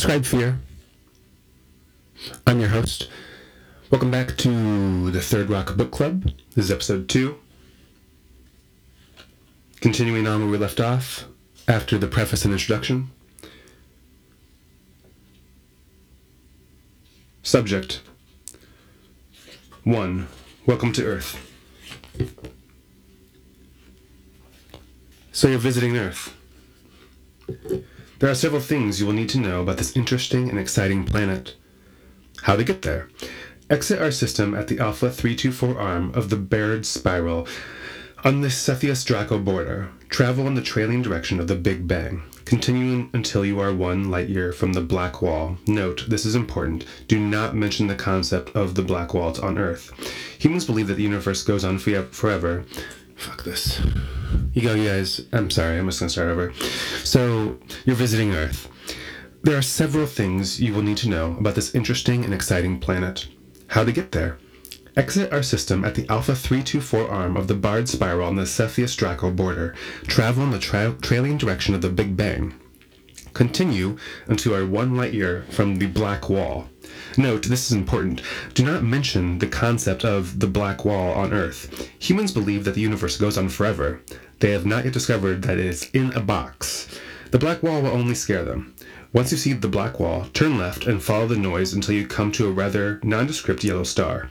Describe Fear. I'm your host. Welcome back to the Third Rock Book Club. This is episode two. Continuing on where we left off after the preface and introduction. Subject 1. Welcome to Earth. So you're visiting Earth. There are several things you will need to know about this interesting and exciting planet. How to get there. Exit our system at the Alpha 324 arm of the Baird Spiral on the Cepheus Draco border. Travel in the trailing direction of the Big Bang, continuing until you are one light year from the Black Wall. Note, this is important. Do not mention the concept of the Black Wall on Earth. Humans believe that the universe goes on forever. Fuck this. You go, you guys. I'm sorry, I'm just gonna start over. So, you're visiting Earth. There are several things you will need to know about this interesting and exciting planet. How to get there. Exit our system at the Alpha 324 arm of the Baird Spiral on the Cepheus Draco border. Travel in the tra- trailing direction of the Big Bang. Continue until our one light year from the Black Wall. Note, this is important. Do not mention the concept of the black wall on Earth. Humans believe that the universe goes on forever. They have not yet discovered that it is in a box. The black wall will only scare them. Once you see the black wall, turn left and follow the noise until you come to a rather nondescript yellow star.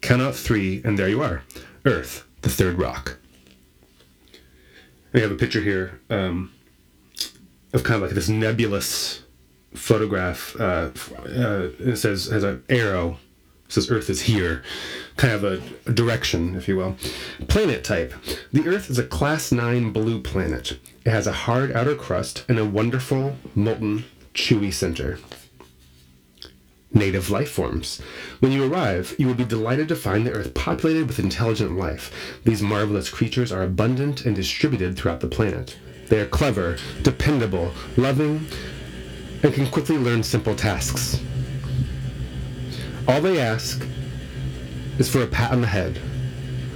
Count out three, and there you are. Earth, the third rock. We have a picture here um, of kind of like this nebulous photograph. Uh, uh, it says has an arrow. It says Earth is here, kind of a, direction, if you will. Planet type: The Earth is a Class Nine blue planet. It has a hard outer crust and a wonderful molten, chewy center. Native life forms. When you arrive, you will be delighted to find the Earth populated with intelligent life. These marvelous creatures are abundant and distributed throughout the planet. They are clever, dependable, loving, and can quickly learn simple tasks. All they ask is for a pat on the head.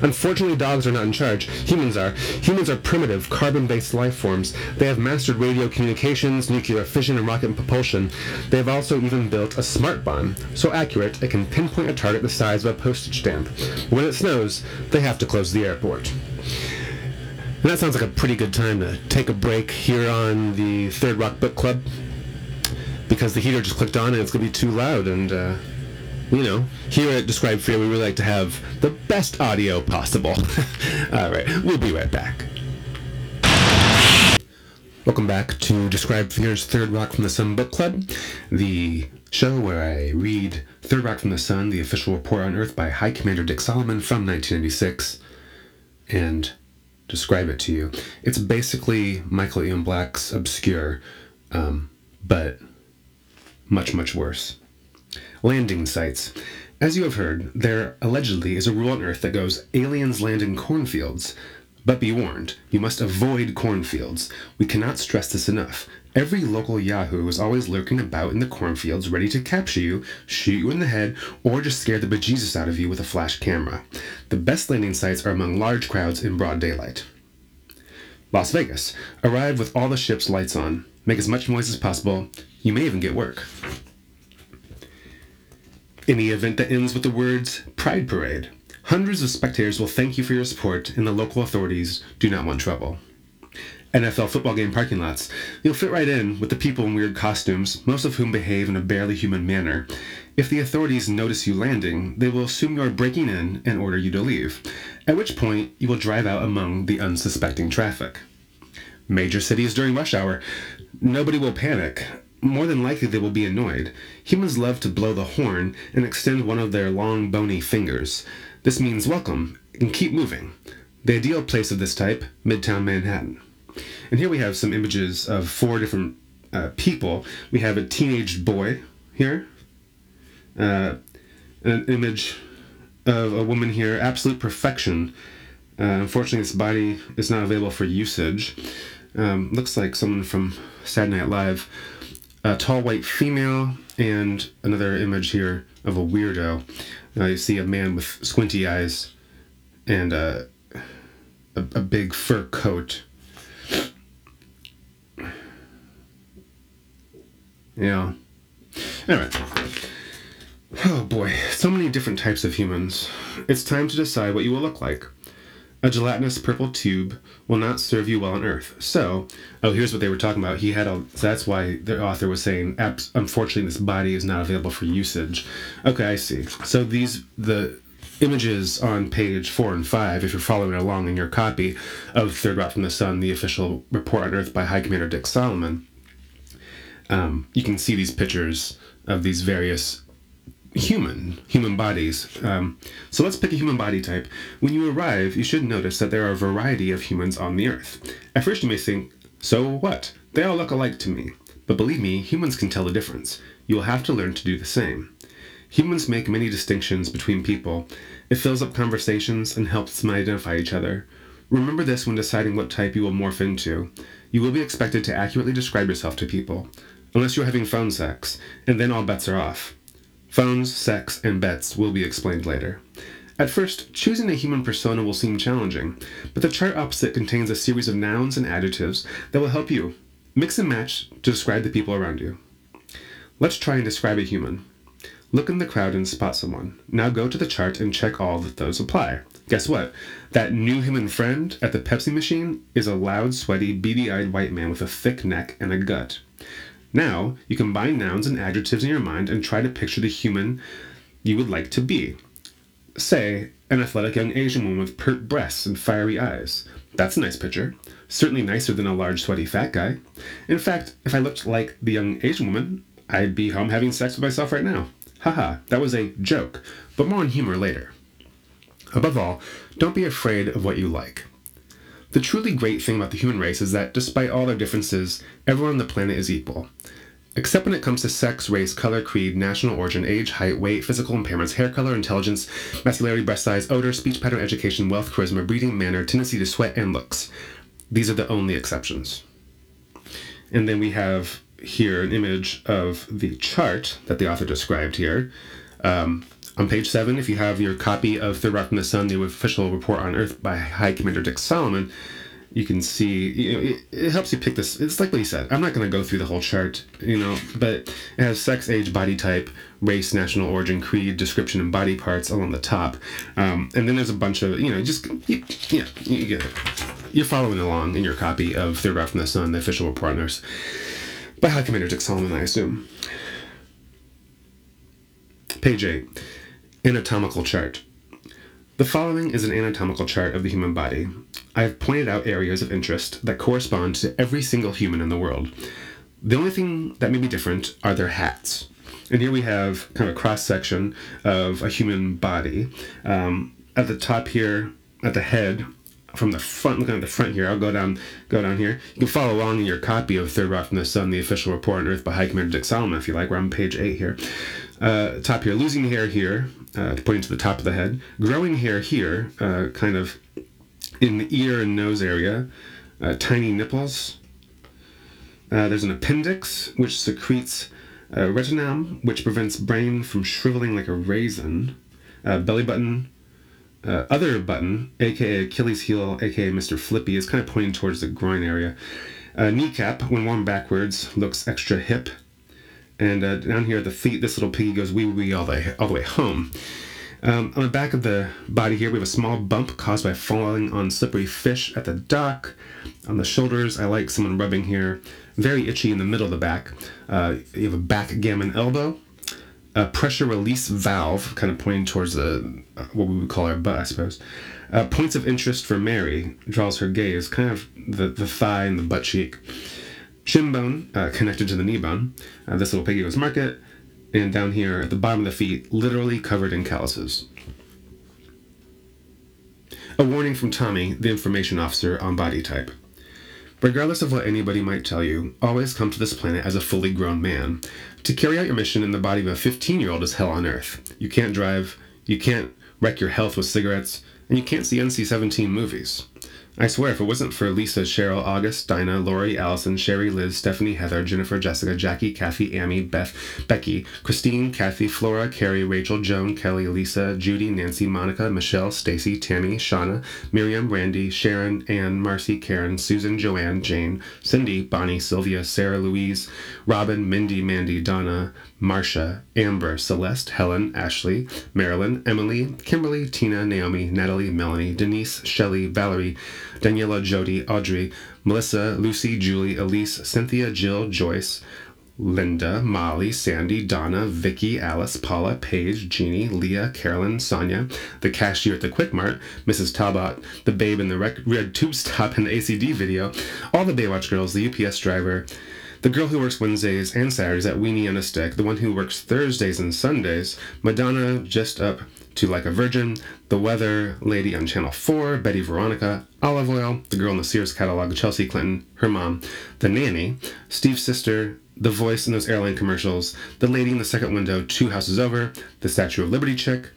Unfortunately, dogs are not in charge. Humans are. Humans are primitive, carbon based life forms. They have mastered radio communications, nuclear fission, and rocket propulsion. They have also even built a smart bomb, so accurate it can pinpoint a target the size of a postage stamp. When it snows, they have to close the airport. And that sounds like a pretty good time to take a break here on the Third Rock Book Club because the heater just clicked on and it's going to be too loud and. Uh, you know, here at Describe Fear, we really like to have the best audio possible. All right, we'll be right back. Welcome back to Describe Fear's Third Rock from the Sun Book Club, the show where I read Third Rock from the Sun, the official report on Earth by High Commander Dick Solomon from 1996, and describe it to you. It's basically Michael Ian Black's Obscure, um, but much, much worse. Landing sites. As you have heard, there allegedly is a rule on Earth that goes aliens land in cornfields. But be warned, you must avoid cornfields. We cannot stress this enough. Every local Yahoo is always lurking about in the cornfields ready to capture you, shoot you in the head, or just scare the bejesus out of you with a flash camera. The best landing sites are among large crowds in broad daylight. Las Vegas. Arrive with all the ship's lights on. Make as much noise as possible. You may even get work. Any event that ends with the words Pride Parade. Hundreds of spectators will thank you for your support, and the local authorities do not want trouble. NFL football game parking lots. You'll fit right in with the people in weird costumes, most of whom behave in a barely human manner. If the authorities notice you landing, they will assume you are breaking in and order you to leave, at which point you will drive out among the unsuspecting traffic. Major cities during rush hour. Nobody will panic more than likely they will be annoyed. Humans love to blow the horn and extend one of their long, bony fingers. This means welcome and keep moving. The ideal place of this type, Midtown Manhattan. And here we have some images of four different uh, people. We have a teenage boy here, uh, an image of a woman here, absolute perfection. Uh, unfortunately, this body is not available for usage. Um, looks like someone from Saturday Night Live a tall white female, and another image here of a weirdo. Now you see a man with squinty eyes and uh, a, a big fur coat. Yeah. Anyway. Oh boy, so many different types of humans. It's time to decide what you will look like. A gelatinous purple tube will not serve you well on Earth. So, oh, here's what they were talking about. He had a. So that's why the author was saying, unfortunately, this body is not available for usage. Okay, I see. So these the images on page four and five, if you're following along in your copy of Third Rock from the Sun, the official report on Earth by High Commander Dick Solomon, um, you can see these pictures of these various human human bodies. Um, so let's pick a human body type. When you arrive, you should notice that there are a variety of humans on the Earth. At first, you may think, so what? They all look alike to me. But believe me, humans can tell the difference. You will have to learn to do the same. Humans make many distinctions between people. It fills up conversations and helps them identify each other. Remember this when deciding what type you will morph into. You will be expected to accurately describe yourself to people, unless you're having phone sex, and then all bets are off. Phones, sex, and bets will be explained later. At first, choosing a human persona will seem challenging, but the chart opposite contains a series of nouns and adjectives that will help you mix and match to describe the people around you. Let's try and describe a human. Look in the crowd and spot someone. Now go to the chart and check all that those apply. Guess what? That new human friend at the Pepsi machine is a loud, sweaty, beady eyed white man with a thick neck and a gut. Now, you combine nouns and adjectives in your mind and try to picture the human you would like to be. Say, an athletic young Asian woman with pert breasts and fiery eyes. That's a nice picture. Certainly nicer than a large, sweaty, fat guy. In fact, if I looked like the young Asian woman, I'd be home having sex with myself right now. Haha, that was a joke, but more on humor later. Above all, don't be afraid of what you like. The truly great thing about the human race is that, despite all their differences, everyone on the planet is equal. Except when it comes to sex, race, color, creed, national origin, age, height, weight, physical impairments, hair color, intelligence, masculinity, breast size, odor, speech pattern, education, wealth, charisma, breeding, manner, tendency to sweat, and looks. These are the only exceptions. And then we have here an image of the chart that the author described here. Um, on page seven, if you have your copy of Third Rock from the Sun, the official report on Earth by High Commander Dick Solomon, you can see you know, it, it, helps you pick this. It's like what he said. I'm not going to go through the whole chart, you know, but it has sex, age, body type, race, national origin, creed, description, and body parts along the top, um, and then there's a bunch of you know just you, yeah you get it. You're following along in your copy of Third Rock from the Sun, the official report on Earth by High Commander Dick Solomon, I assume. Page 8 Anatomical chart. The following is an anatomical chart of the human body. I have pointed out areas of interest that correspond to every single human in the world. The only thing that may be different are their hats. And here we have kind of a cross section of a human body. Um, at the top here, at the head, from the front, looking at the front here, I'll go down, go down here. You can follow along in your copy of Third Rock from the Sun, the official report on Earth by High Commander Dick Solomon, if you like. We're on page eight here. Uh, top here, losing hair here, uh, pointing to the top of the head. Growing hair here, uh, kind of in the ear and nose area. Uh, tiny nipples. Uh, there's an appendix which secretes uh, retinam, which prevents brain from shriveling like a raisin. belly button, uh, other button, aka Achilles heel, aka Mr. Flippy, is kind of pointing towards the groin area. Uh, kneecap, when worn backwards, looks extra hip. And uh, down here at the feet, this little piggy goes wee wee all the, all the way home. Um, on the back of the body here, we have a small bump caused by falling on slippery fish at the dock. On the shoulders, I like someone rubbing here. Very itchy in the middle of the back. Uh, you have a backgammon elbow a pressure release valve, kind of pointing towards the uh, what we would call our butt, I suppose. Uh, points of interest for Mary draws her gaze, kind of the, the thigh and the butt cheek. Shin bone uh, connected to the knee bone. Uh, this little piggy goes market, and down here at the bottom of the feet, literally covered in calluses. A warning from Tommy, the information officer on body type. Regardless of what anybody might tell you, always come to this planet as a fully grown man. To carry out your mission in the body of a 15 year old is hell on earth. You can't drive, you can't wreck your health with cigarettes, and you can't see NC 17 movies. I swear, if it wasn't for Lisa, Cheryl, August, Dinah, Lori, Allison, Sherry, Liz, Stephanie, Heather, Jennifer, Jessica, Jackie, Kathy, Amy, Beth, Becky, Christine, Kathy, Flora, Carrie, Rachel, Joan, Kelly, Lisa, Judy, Nancy, Monica, Michelle, Stacy, Tammy, Shauna, Miriam, Randy, Sharon, Ann, Marcy, Karen, Susan, Joanne, Jane, Cindy, Bonnie, Sylvia, Sarah, Louise, Robin, Mindy, Mandy, Donna, Marcia, Amber, Celeste, Helen, Ashley, Marilyn, Emily, Kimberly, Tina, Naomi, Natalie, Melanie, Denise, Shelley, Valerie, Daniela, Jody, Audrey, Melissa, Lucy, Julie, Elise, Cynthia, Jill, Joyce, Linda, Molly, Sandy, Donna, Vicky, Alice, Paula, Paige, Jeannie, Leah, Carolyn, Sonia, the cashier at the Quick Mart, Mrs. Talbot, the babe in the rec- red tube stop in the ACD video, all the Baywatch girls, the UPS driver, the girl who works Wednesdays and Saturdays at Weenie on a Stick, the one who works Thursdays and Sundays, Madonna just up to Like a Virgin, the weather lady on Channel 4, Betty Veronica, Olive Oyl, the girl in the Sears catalog, Chelsea Clinton, her mom, the nanny, Steve's sister, the voice in those airline commercials, the lady in the second window, two houses over, the Statue of Liberty chick,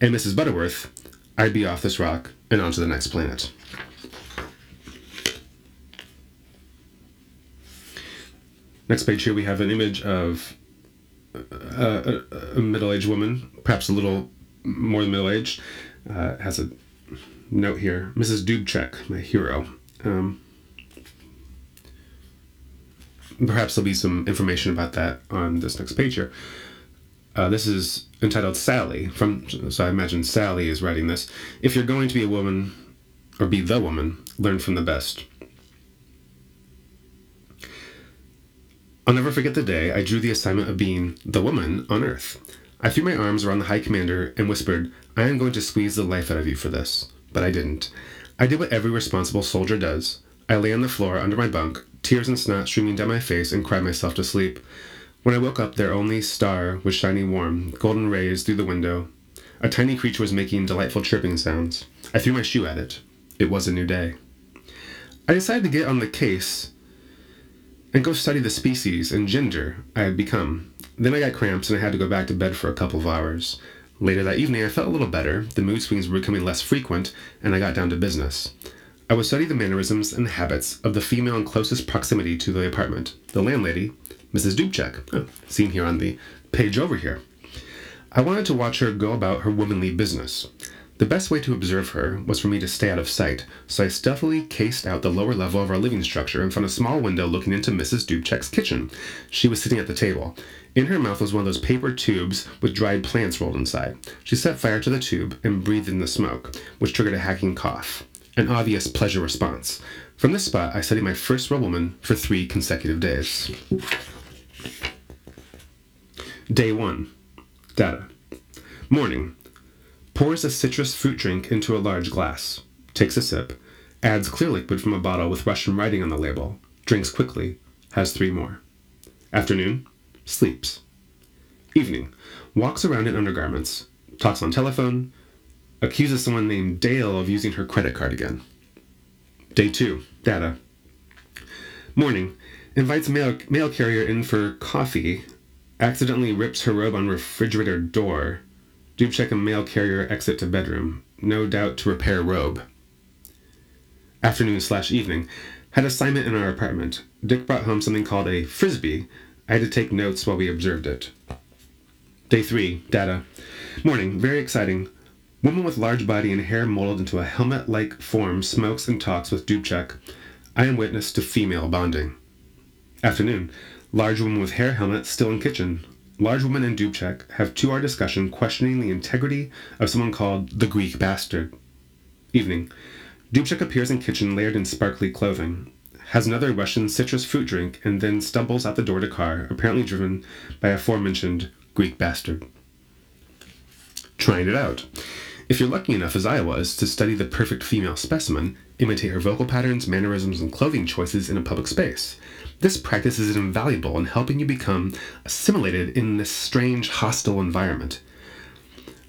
and Mrs. Butterworth, I'd be off this rock and on to the next planet. Next page here, we have an image of a, a, a middle-aged woman, perhaps a little more than middle-aged. Uh, has a note here, Mrs. Dubček, my hero. Um, perhaps there'll be some information about that on this next page here. Uh, this is entitled Sally. From so I imagine Sally is writing this. If you're going to be a woman, or be the woman, learn from the best. I'll never forget the day I drew the assignment of being the woman on Earth. I threw my arms around the High Commander and whispered, I am going to squeeze the life out of you for this. But I didn't. I did what every responsible soldier does. I lay on the floor under my bunk, tears and snot streaming down my face, and cried myself to sleep. When I woke up, their only star was shining warm, golden rays through the window. A tiny creature was making delightful chirping sounds. I threw my shoe at it. It was a new day. I decided to get on the case and go study the species and gender I had become. Then I got cramps and I had to go back to bed for a couple of hours. Later that evening, I felt a little better, the mood swings were becoming less frequent, and I got down to business. I would study the mannerisms and habits of the female in closest proximity to the apartment, the landlady, Mrs. Dubček, oh, seen here on the page over here. I wanted to watch her go about her womanly business. The best way to observe her was for me to stay out of sight, so I stealthily cased out the lower level of our living structure and found a small window looking into Mrs. Dubček's kitchen. She was sitting at the table. In her mouth was one of those paper tubes with dried plants rolled inside. She set fire to the tube and breathed in the smoke, which triggered a hacking cough. An obvious pleasure response. From this spot, I studied my first woman for three consecutive days. Day 1. Data. Morning. Pours a citrus fruit drink into a large glass. Takes a sip. Adds clear liquid from a bottle with Russian writing on the label. Drinks quickly. Has three more. Afternoon. Sleeps. Evening. Walks around in undergarments. Talks on telephone. Accuses someone named Dale of using her credit card again. Day 2. Data. Morning. Invites mail, mail carrier in for coffee. Accidentally rips her robe on refrigerator door. Dubček and mail carrier exit to bedroom. No doubt to repair robe. Afternoon slash evening. Had assignment in our apartment. Dick brought home something called a frisbee. I had to take notes while we observed it. Day 3. Data. Morning. Very exciting. Woman with large body and hair molded into a helmet like form smokes and talks with Dubček. I am witness to female bonding. Afternoon. Large woman with hair helmet still in kitchen. Large woman and Dubček have two hour discussion questioning the integrity of someone called the Greek bastard. Evening. Dubček appears in kitchen layered in sparkly clothing. Has another Russian citrus fruit drink and then stumbles out the door to car, apparently driven by aforementioned Greek bastard. Trying it out. If you're lucky enough, as I was, to study the perfect female specimen, imitate her vocal patterns, mannerisms, and clothing choices in a public space. This practice is invaluable in helping you become assimilated in this strange, hostile environment.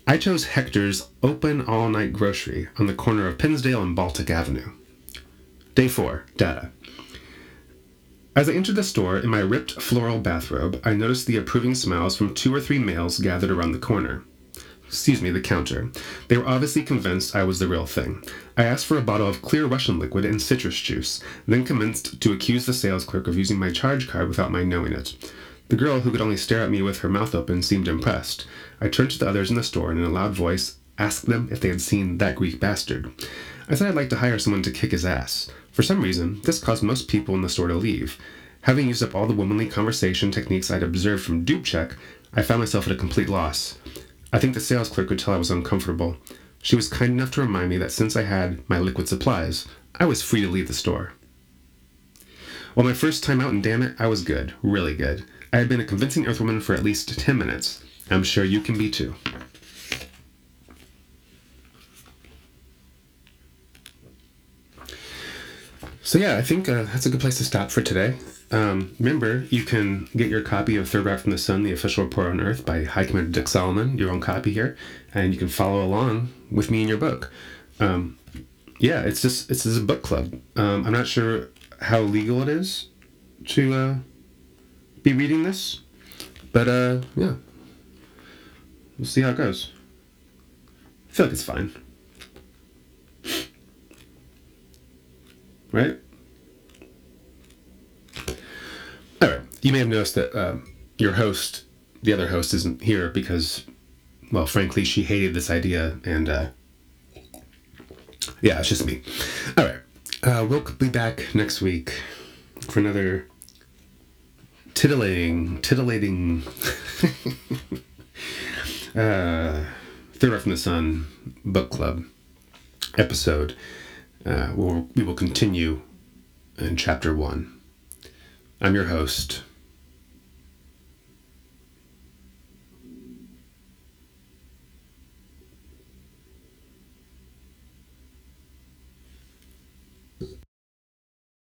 I chose Hector's Open All Night Grocery on the corner of Pennsdale and Baltic Avenue. Day 4 Data. As I entered the store in my ripped floral bathrobe, I noticed the approving smiles from two or three males gathered around the corner. excuse me, the counter. They were obviously convinced I was the real thing. I asked for a bottle of clear Russian liquid and citrus juice, then commenced to accuse the sales clerk of using my charge card without my knowing it. The girl, who could only stare at me with her mouth open, seemed impressed. I turned to the others in the store and in a loud voice asked them if they had seen that Greek bastard. I said I'd like to hire someone to kick his ass. For some reason, this caused most people in the store to leave. Having used up all the womanly conversation techniques I'd observed from Dubček, I found myself at a complete loss. I think the sales clerk could tell I was uncomfortable. She was kind enough to remind me that since I had my liquid supplies, I was free to leave the store. Well, my first time out in Dammit, I was good, really good. I had been a convincing Earthwoman for at least 10 minutes. I'm sure you can be too. So yeah, I think uh, that's a good place to stop for today. Um, remember, you can get your copy of Third Rock from the Sun, the official report on Earth by High Commander Dick Solomon, your own copy here, and you can follow along with me in your book. Um, yeah, it's just it's just a book club. Um, I'm not sure how legal it is to uh, be reading this, but uh, yeah, we'll see how it goes. I feel like it's fine. Right? All right. You may have noticed that um, your host, the other host, isn't here because, well, frankly, she hated this idea, and uh, yeah, it's just me. All right. Uh, we'll be back next week for another titillating, titillating, uh, Third Rock from the Sun book club episode uh, we'll, we will continue in chapter one. I'm your host,